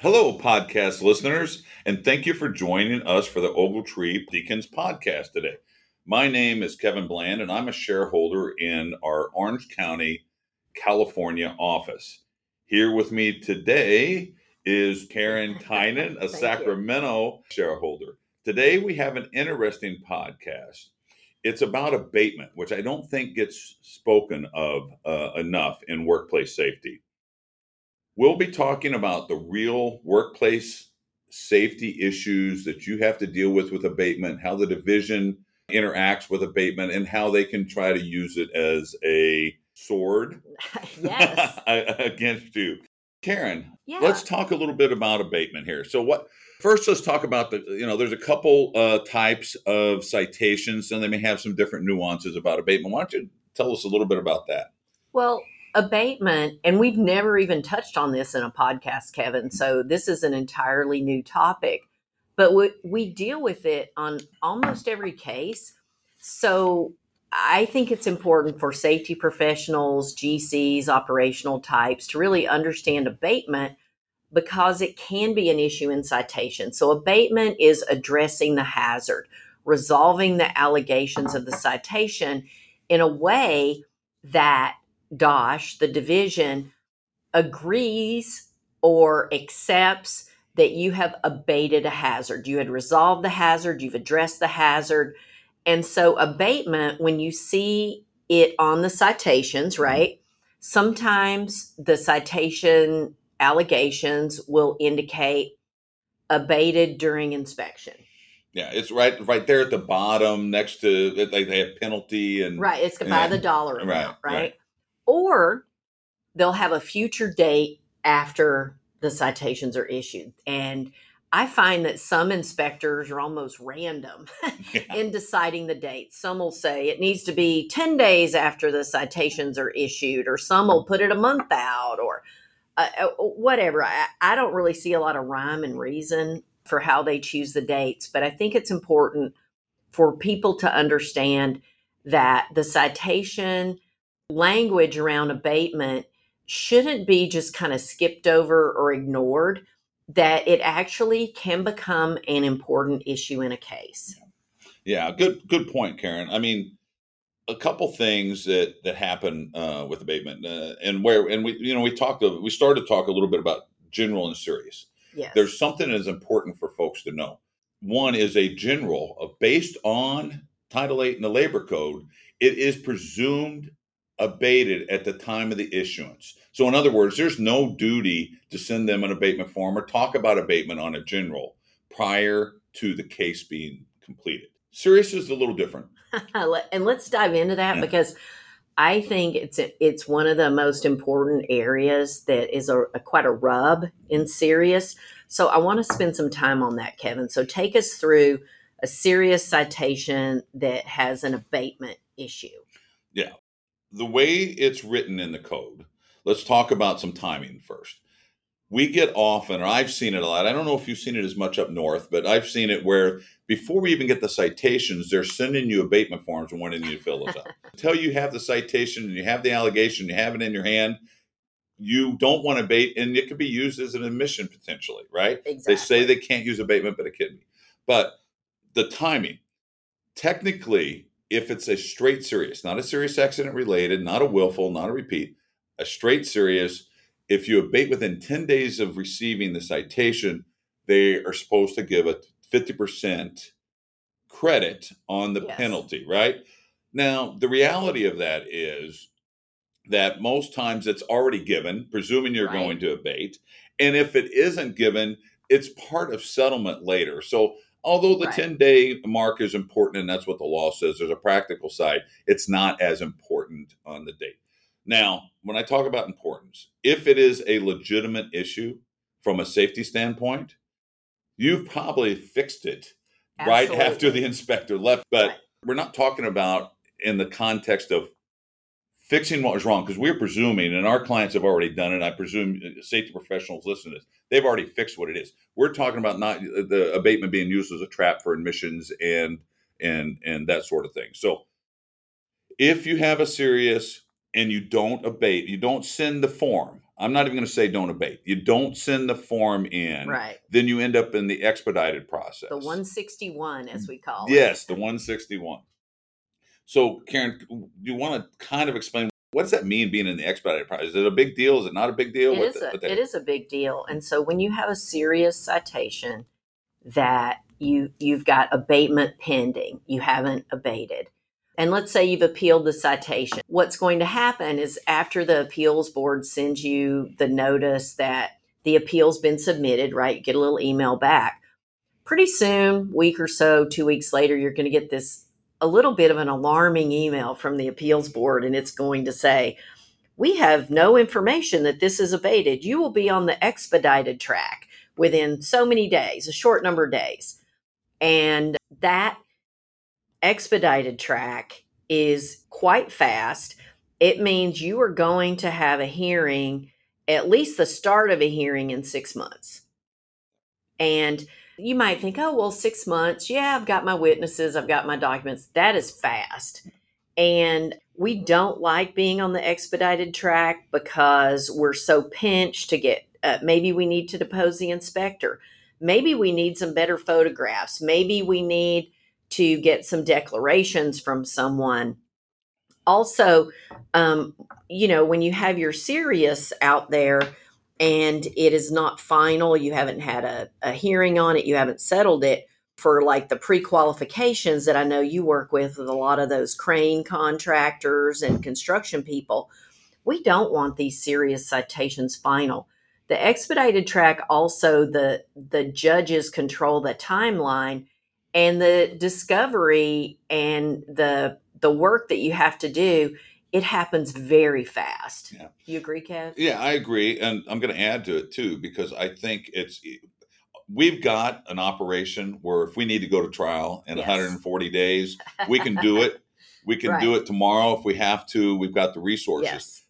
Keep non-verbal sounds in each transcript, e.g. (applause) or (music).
Hello, podcast listeners, and thank you for joining us for the Ogletree Deakins podcast today. My name is Kevin Bland, and I'm a shareholder in our Orange County, California office. Here with me today is Karen (laughs) Tynan, a Sacramento you. shareholder. Today we have an interesting podcast. It's about abatement, which I don't think gets spoken of uh, enough in workplace safety. We'll be talking about the real workplace safety issues that you have to deal with with abatement, how the division interacts with abatement, and how they can try to use it as a sword (laughs) (laughs) against you. Karen, yeah. let's talk a little bit about abatement here. So, what first? Let's talk about the. You know, there's a couple uh, types of citations, and they may have some different nuances about abatement. Why don't you tell us a little bit about that? Well, abatement, and we've never even touched on this in a podcast, Kevin. So this is an entirely new topic, but we, we deal with it on almost every case. So I think it's important for safety professionals, GCs, operational types to really understand abatement because it can be an issue in citation. So abatement is addressing the hazard, resolving the allegations of the citation in a way that DOSH, the division, agrees or accepts that you have abated a hazard. You had resolved the hazard, you've addressed the hazard. And so, abatement, when you see it on the citations, mm-hmm. right? Sometimes the citation allegations will indicate abated during inspection. Yeah, it's right right there at the bottom next to they, they have penalty and right. It's by and, the dollar amount, right, right? right? Or they'll have a future date after the citations are issued. And I find that some inspectors are almost random (laughs) yeah. in deciding the date. Some will say it needs to be 10 days after the citations are issued, or some will put it a month out, or uh, uh whatever. I, I don't really see a lot of rhyme and reason for how they choose the dates, but I think it's important for people to understand that the citation language around abatement shouldn't be just kind of skipped over or ignored, that it actually can become an important issue in a case. Yeah, good good point, Karen. I mean, a couple things that that happen uh, with abatement, uh, and where and we you know we talked of, we started to talk a little bit about general and serious. Yes. There's something that's important for folks to know. One is a general of based on Title 8 in the Labor Code, it is presumed abated at the time of the issuance. So, in other words, there's no duty to send them an abatement form or talk about abatement on a general prior to the case being completed. Serious is a little different. (laughs) and let's dive into that yeah. because I think it's it's one of the most important areas that is a, a quite a rub in serious. So I want to spend some time on that, Kevin. So take us through a serious citation that has an abatement issue. The way it's written in the code, let's talk about some timing first. We get often, or I've seen it a lot. I don't know if you've seen it as much up north, but I've seen it where before we even get the citations, they're sending you abatement forms and wanting you to fill those out. (laughs) Until you have the citation and you have the allegation, you have it in your hand, you don't want to abate, and it could be used as an admission potentially, right? Exactly. They say they can't use abatement, but it can be. But the timing, technically, if it's a straight serious, not a serious accident related, not a willful, not a repeat, a straight serious, if you abate within 10 days of receiving the citation, they are supposed to give a 50% credit on the yes. penalty, right? Now, the reality of that is that most times it's already given, presuming you're right. going to abate. And if it isn't given, it's part of settlement later. So Although the right. 10 day mark is important, and that's what the law says, there's a practical side. It's not as important on the date. Now, when I talk about importance, if it is a legitimate issue from a safety standpoint, you've probably fixed it right after the inspector left. But Right. we're not talking about in the context of fixing what was wrong because we're presuming, and our clients have already done it. I presume uh, safety professionals listen to this; they've already fixed what it is. We're talking about not uh, the abatement being used as a trap for admissions and and and that sort of thing. So, if you have a serious and you don't abate, you don't send the form. I'm not even going to say don't abate. You don't send the form in, Right. then you end up in the expedited process. The 161, as we call it. Yes, the 161. So, Karen, do you want to kind of explain what does that mean being in the expedited process? Is it a big deal? Is it not a big deal? It What is, the- a, it is a big deal. And so when you have a serious citation that you you've got abatement pending, you haven't abated. And let's say you've appealed the citation. What's going to happen is after the appeals board sends you the notice that the appeal's been submitted, right? You get a little email back. Pretty soon, week or so, 2 weeks later, you're going to get this a little bit of an alarming email from the appeals board and it's going to say we have no information that this is abated. You will be on the expedited track within so many days, a short number of days. And that expedited track is quite fast. It means you are going to have a hearing, at least the start of a hearing in six months. And you might think, oh, well, six months. Yeah, I've got my witnesses, I've got my documents. That is fast. And we don't like being on the expedited track because we're so pinched to get, uh, maybe we need to depose the inspector. Maybe we need some better photographs. Maybe we need to get some declarations from someone. Also, um, you know, when you have your serious out there and it is not final, you haven't had a, a hearing on it, you haven't settled it, for like the pre-qualifications that I know you work with with a lot of those crane contractors and construction people, we don't want these serious citations final. The expedited track also the the judges control the timeline and the discovery and the the work that you have to do it happens very fast. Yeah. You agree, Kev? Yeah, I agree, and I'm going to add to it too because I think it's we've got an operation where if we need to go to trial in Yes. 140 days, we can do it. (laughs) We can do it tomorrow if we have to. We've got the resources. Yes.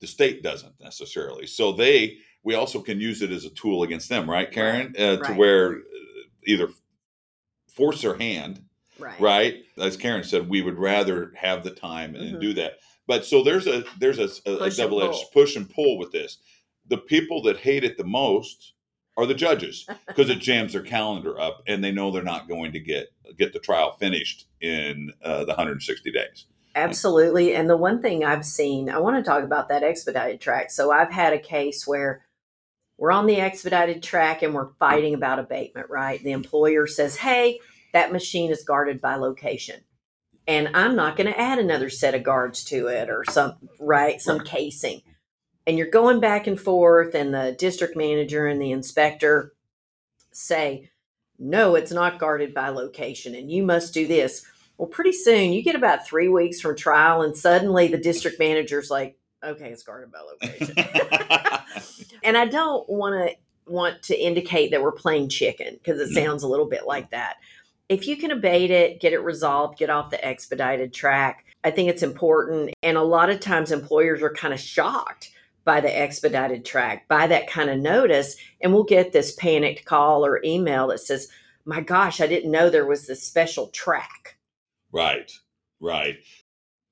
The state doesn't necessarily, so they we also can use it as a tool against them, right, Karen? Uh, to where uh, either force their hand Right. right as karen said we would rather have the time and, Mhm. do that but so there's a there's a, a, a double-edged push and pull with this the people that hate it the most are the judges (laughs) because it jams their calendar up and they know they're not going to get get the trial finished in uh, the 160 days Absolutely. And the one thing I've seen, I want to talk about that expedited track. So I've had a case where we're on the expedited track and we're fighting about abatement, right? The employer says, hey, that machine is guarded by location. And I'm not going to add another set of guards to it or some, right? Some casing. And you're going back and forth, and the district manager and the inspector say, no, it's not guarded by location, and you must do this. Well, pretty soon you get about three weeks from trial, and suddenly the district manager's like, okay, it's guarded by location. (laughs) and I don't want to want to indicate that we're playing chicken because it sounds a little bit like that. If you can abate it, get it resolved, get off the expedited track, I think it's important. And a lot of times employers are kind of shocked by the expedited track, by that kind of notice, and we'll get this panicked call or email that says, "My gosh, I didn't know there was this special track." Right, right.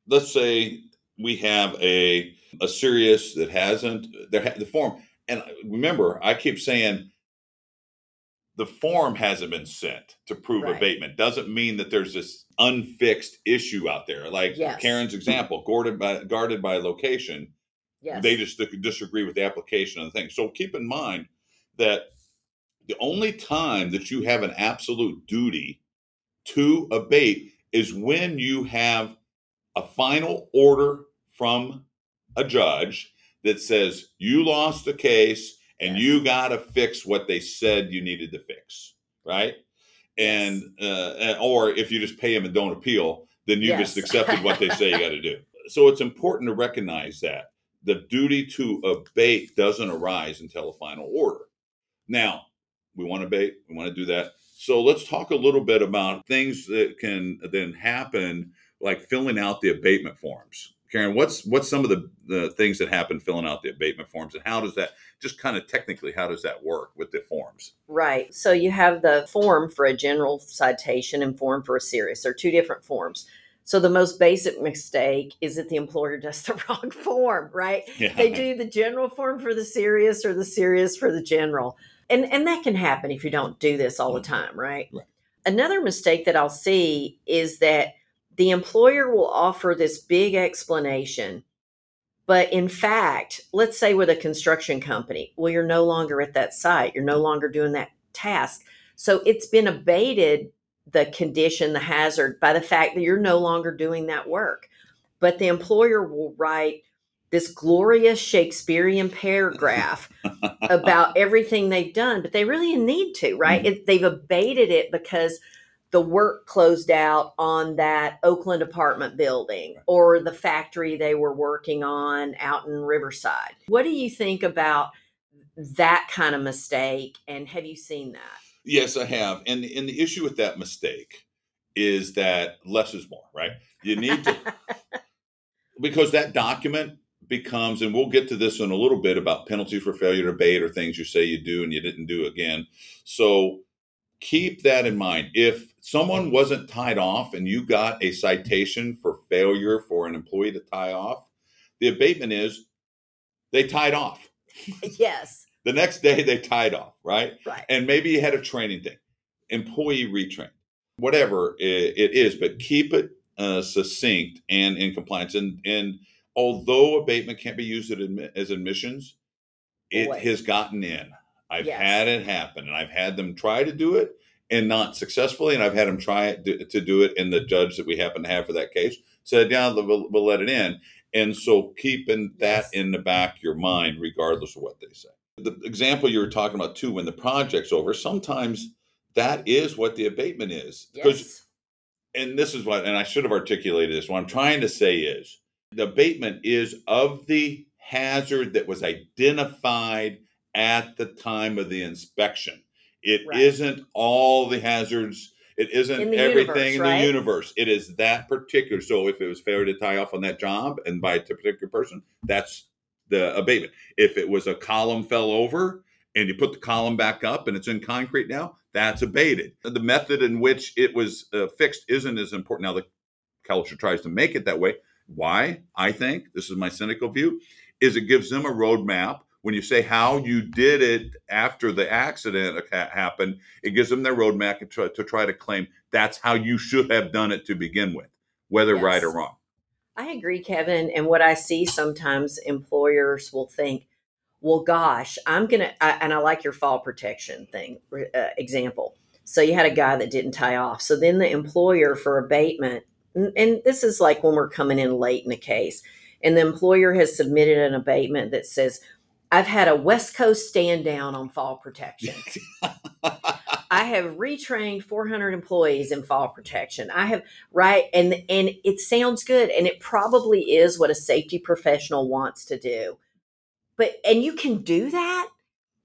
Let's say we have a a serious that hasn't there the form, and uh, remember, I keep saying the form hasn't been sent to prove Right. abatement. Doesn't mean that there's this unfixed issue out there. Like Yes. Karen's example, guarded by guarded by location. Yes. They just disagree with the application of the thing. So keep in mind that the only time that you have an absolute duty to abate is when you have a final order from a judge that says you lost the case and Yes. you got to fix what they said you needed to fix, right? And uh, or if you just pay them and don't appeal, then you just accepted what they say you got to do. (laughs) So it's important to recognize that the duty to abate doesn't arise until a final order. Now, We want to abate. We want to do that. So let's talk a little bit about things that can then happen, like filling out the abatement forms. Karen, what's what's some of the, the things that happen filling out the abatement forms, and how does that just kind of technically how does that work with the forms? Right. So you have the form for a general citation and form for a serious. They're two different forms. So the most basic mistake is that the employer (laughs) does the wrong form, right? Yeah. They do the general form for the serious or the serious for the general. And and that can happen if you don't do this all the mm-hmm. time, right? Right. Another mistake that I'll see is that the employer will offer this big explanation. But in fact, let's say with a construction company, well, you're no longer at that site, you're no longer doing that task. So it's been abated the condition, the hazard, by the fact that you're no longer doing that work. But the employer will write this glorious Shakespearean paragraph about (laughs) everything they've done, but they really need to, right? Mm-hmm. It, they've abated it because the work closed out on that Oakland apartment building or the factory they were working on out in Riverside. What do you think about that kind of mistake? And have you seen that? Yes, I have. And and the issue with that mistake is that less is more, right? You need to (laughs) because that document becomes, and we'll get to this in a little bit about penalties for failure to abate or things you say you do and you didn't do again. So keep that in mind. If someone wasn't tied off and you got a citation for failure for an employee to tie off, the abatement is they tied off. (laughs) yes, The next day they tied off, right? right. and maybe you had a training thing, employee retrain, whatever it, is, but keep it uh, succinct and in compliance. And and although abatement can't be used as admissions, it Boy. has gotten in. I've Yes. had it happen, and I've had them try to do it and not successfully, and I've had them try it to, to do it, and the judge that we happen to have for that case said, "Yeah, we'll, we'll let it in." And so, keeping that Yes. in the back of your mind, regardless of what they say the example you were talking about too when the project's over sometimes that is what the abatement is because Yes. and this is what and i should have articulated this what i'm trying to say is the abatement is of the hazard that was identified at the time of the inspection It Right. not all the hazards it isn't In everything universe, in right? the universe it is that particular so if it was failure to tie off on that job and by a particular person that's the abatement if it was a column fell over and you put the column back up and it's in concrete now, that's abated. The method in which it was uh, fixed isn't as important. Now, the culture tries to make it that way. Why? I think, this is my cynical view, is it gives them a roadmap. When you say how you did it after the accident happened, it gives them their roadmap to try, to try to claim that's how you should have done it to begin with, whether right or wrong. I agree, Kevin. And what I see sometimes employers will think, well, gosh, I'm going to, and I like your fall protection thing uh, example. So you had a guy that didn't tie off. So then the employer for abatement, and, and this is like when we're coming in late in the case, and the employer has submitted an abatement that says, I've had a West Coast stand down on fall protection. (laughs) I have retrained 400 employees in fall protection. I have right and and it sounds good and it probably is what a safety professional wants to do. But and you can do that.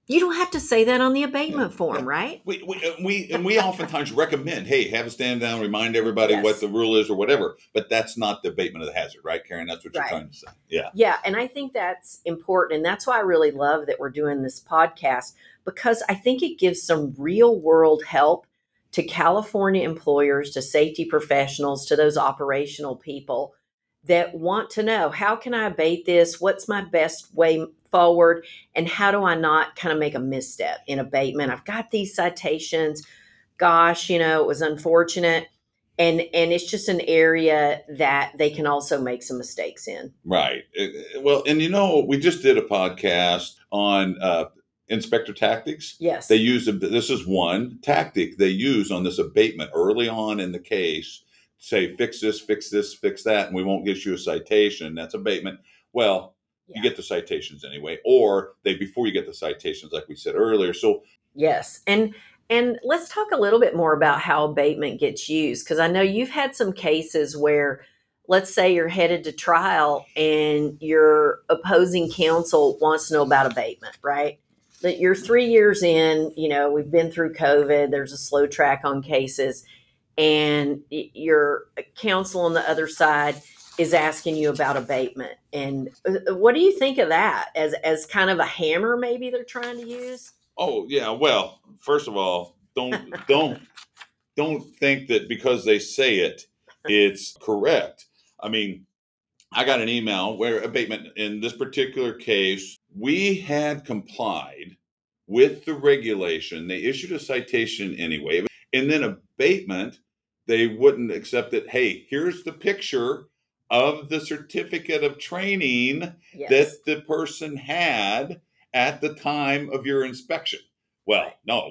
You don't have to say that on the abatement form, yeah. right? We, we, uh, we and we oftentimes recommend, hey, have a stand down, remind everybody Yes. what the rule is or whatever. But that's not the abatement of the hazard, right, Karen? That's what you're Right. trying to say. Yeah. Yeah, and I think that's important. And that's why I really love that we're doing this podcast because I think it gives some real world help to California employers, to safety professionals, to those operational people that want to know how can I abate this? What's my best way forward? And how do I not kind of make a misstep in abatement? I've got these citations. Gosh, you know, it was unfortunate. And and it's just an area that they can also make some mistakes in. Right. Uh, Well, and you know, we just did a podcast on uh, inspector tactics. Yes. They use this is one tactic they use on this abatement early on in the case. Say, fix this, fix this, fix that, and we won't get you a citation. That's abatement. Well, Yeah. you get the citations anyway, or they before you get the citations, like we said earlier. So Yes. And and let's talk a little bit more about how abatement gets used because I know you've had some cases where let's say you're headed to trial and your opposing counsel wants to know about abatement, right? that you're three years in, you know, we've been through COVID, there's a slow track on cases, and your counsel on the other side is asking you about abatement. And uh, what do you think of that as as kind of a hammer maybe they're trying to use? Oh yeah, well, first of all, don't (laughs) don't don't think that because they say it, it's correct. I mean, I got an email where abatement in this particular case, we had complied with the regulation. They issued a citation anyway, and then abatement, they wouldn't accept it. Hey, here's the picture of the certificate of training Yes. that the person had at the time of your inspection. Well, no,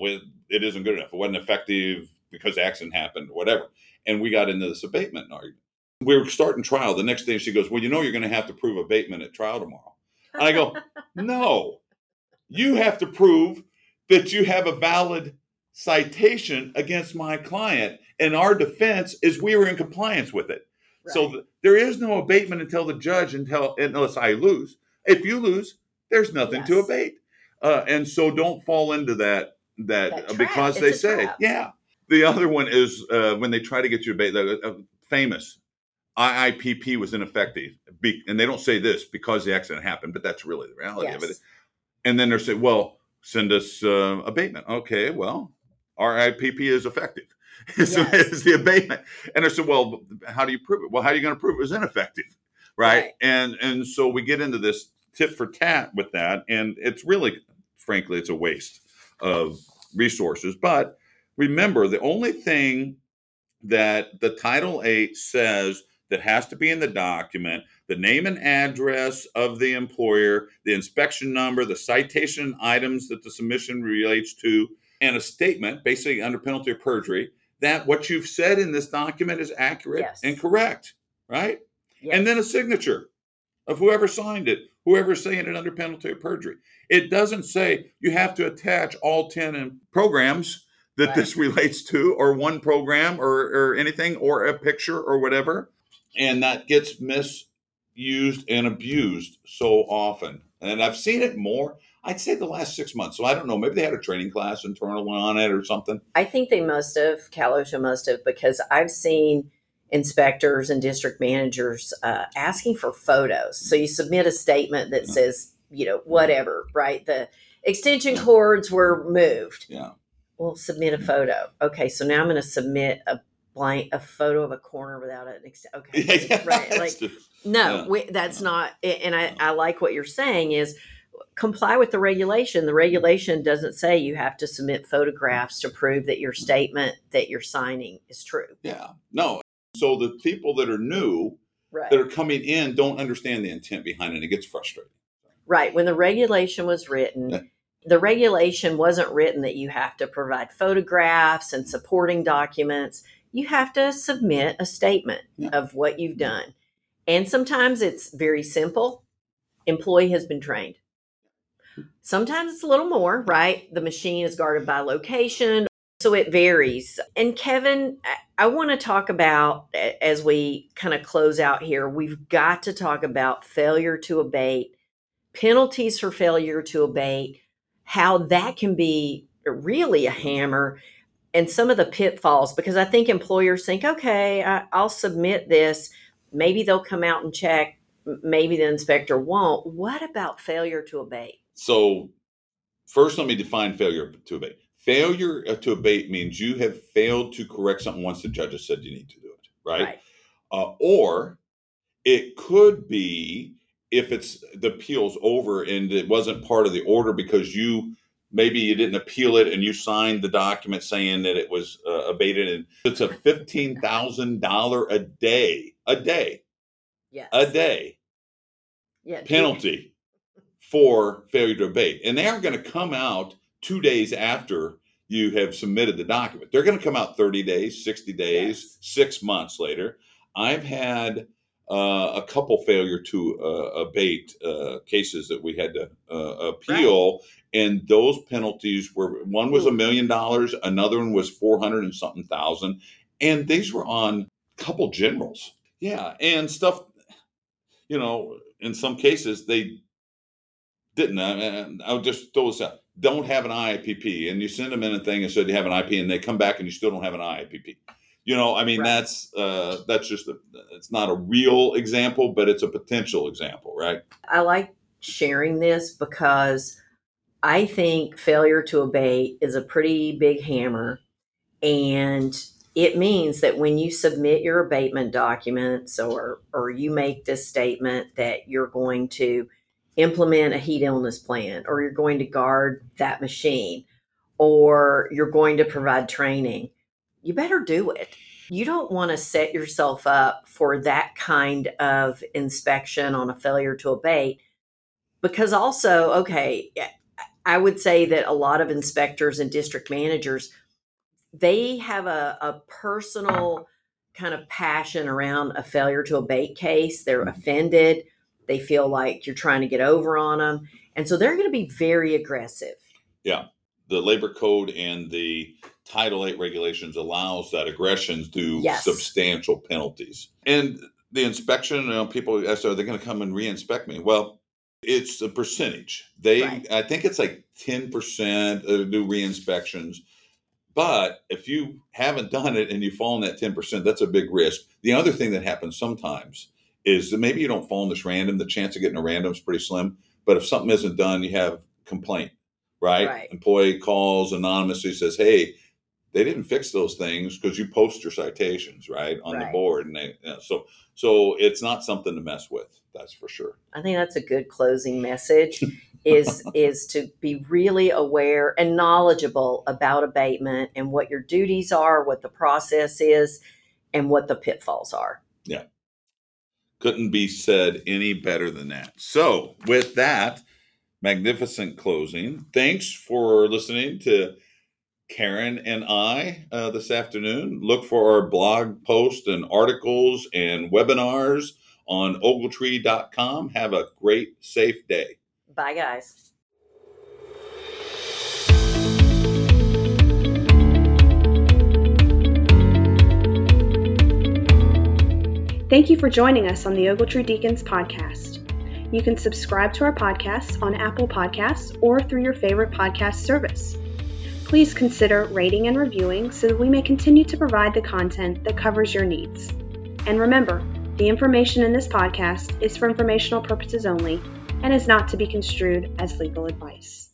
it isn't good enough. It wasn't effective because the accident happened, whatever. And we got into this abatement argument. We were starting trial. The next day she goes, Well, you know, you're going to have to prove abatement at trial tomorrow. And I go, (laughs) No, you have to prove that you have a valid citation against my client. And our defense is we were in compliance with it. So th- there is no abatement until the judge until unless I lose. If you lose, there's nothing to abate. Uh, and so don't fall into that that, That uh, because they say trap. yeah. The other one is uh, when they try to get you to abate. The uh, famous IIPP was ineffective, Be- and they don't say this because the accident happened, but that's really the reality of it. And then they say, well, send us uh, abatement. Okay, well, RIPP is effective. (laughs) Yes. is the abatement. And I said, well, how do you prove it? Well, how are you going to prove it was ineffective? Right? Right. And and so we get into this tit for tat with that, and it's really, frankly, it's a waste of resources. But remember, the only thing that the Title 8 says that has to be in the document the name and address of the employer, the inspection number, the citation items that the submission relates to, and a statement, basically under penalty of perjury, that what you've said in this document is accurate Yes. and correct, right? Yes. And then a signature of whoever signed it, whoever's saying it under penalty of perjury. It doesn't say you have to attach all 10 programs that Right. this relates to, or one program, or, or anything, or a picture, or whatever. And that gets misused and abused so often. And I've seen it more, I'd say the last six months. So I don't know, maybe they had a training class internal on it or something. I think they must have, Cal/OSHA must have, because I've seen inspectors and district managers uh, asking for photos. So you submit a statement that Yeah. says, you know, whatever, right? The extension cords were moved. Yeah. Well, submit a photo. Okay, so now I'm going to submit a blank, a photo of a corner without an ex- Okay, (laughs) right? Like no, Yeah. we, that's not. And I, I like what you're saying is comply with the regulation. The regulation doesn't say you have to submit photographs to prove that your statement that you're signing is true. yeah. No. So the people that are new, Right. that are coming in, don't understand the intent behind it. It gets frustrating. Right. When the regulation was written, Yeah. the regulation wasn't written that you have to provide photographs and supporting documents. You have to submit a statement Yeah. of what you've done. And sometimes it's very simple. Employee has been trained. Sometimes it's a little more, right? The machine is guarded by location. So it varies. And Kevin, I- want to talk about, as we kind of close out here, we've got to talk about failure to abate, penalties for failure to abate, how that can be really a hammer, and some of the pitfalls. Because I think employers think, okay, I, I'll submit this. Maybe they'll come out and check. Maybe the inspector won't. What about failure to abate? So, first, let me define failure to abate. Failure uh, to abate means you have failed to correct something once the judge has said you need to do it, right? Uh, or it could be if it's the appeal's over and it wasn't part of the order because you maybe you didn't appeal it and you signed the document saying that it was uh, abated and it's a fifteen thousand dollar a day a day Yes. a day yeah. penalty for failure to abate. And they aren't going to come out two days after you have submitted the document. They're going to come out 30 days, 60 days, Yes. six months later. I've had uh, a couple failure to uh, abate uh, cases that we had to uh, appeal. And those penalties were one was a million dollars, another one was 400 and something thousand. And these were on a couple generals. Yeah. And stuff, you know, in some cases, they didn't. I, I'll just throw this out. don't have an IIPP and you send them in a thing and said you have an IP and they come back and you still don't have an IIPP. You know, I mean, Right. that's uh, that's just a, it's not a real example, but it's a potential example, right? I like sharing this because I think failure to obey is a pretty big hammer. And it means that when you submit your abatement documents or, or you make this statement that you're going to implement a heat illness plan or you're going to guard that machine or you're going to provide training, you better do it. You don't want to set yourself up for that kind of inspection on a failure to abate because also okay i would say that a lot of inspectors and district managers they have a, a personal kind of passion around a failure to abate case. They're mm-hmm. offended they feel like you're trying to get over on them and so they're going to be very aggressive Yeah. The labor code and the Title 8 regulations allows that aggression through Yes. substantial penalties. And the inspection, you know, people ask, are they going to come and re-inspect me? Well, it's a percentage. They, Right. I think it's like 10% of do re-inspections. But if you haven't done it and you fall in that 10%, that's a big risk. The other thing that happens sometimes is that maybe you don't fall in this random. The chance of getting a random is pretty slim. But if something isn't done, you have complaint, right? Right. Employee calls anonymously, says, hey, they didn't fix those things because you post your citations, right, on the board. And they, you know, so, so it's not something to mess with. That's for sure. i think that's a good closing message is (laughs) is to be really aware and knowledgeable about abatement and what your duties are what the process is and what the pitfalls are couldn't be said any better than that. So, with that magnificent closing, thanks for listening to Karen and I uh, this afternoon. Look for our blog posts and articles and webinars on ogletree.com. Have a great, safe day. bye guys Thank you for joining us on the Ogletree Deakins podcast. You can subscribe to our podcast on Apple Podcasts or through your favorite podcast service. Please consider rating and reviewing so that we may continue to provide the content that covers your needs. And remember, the information in this podcast is for informational purposes only and is not to be construed as legal advice.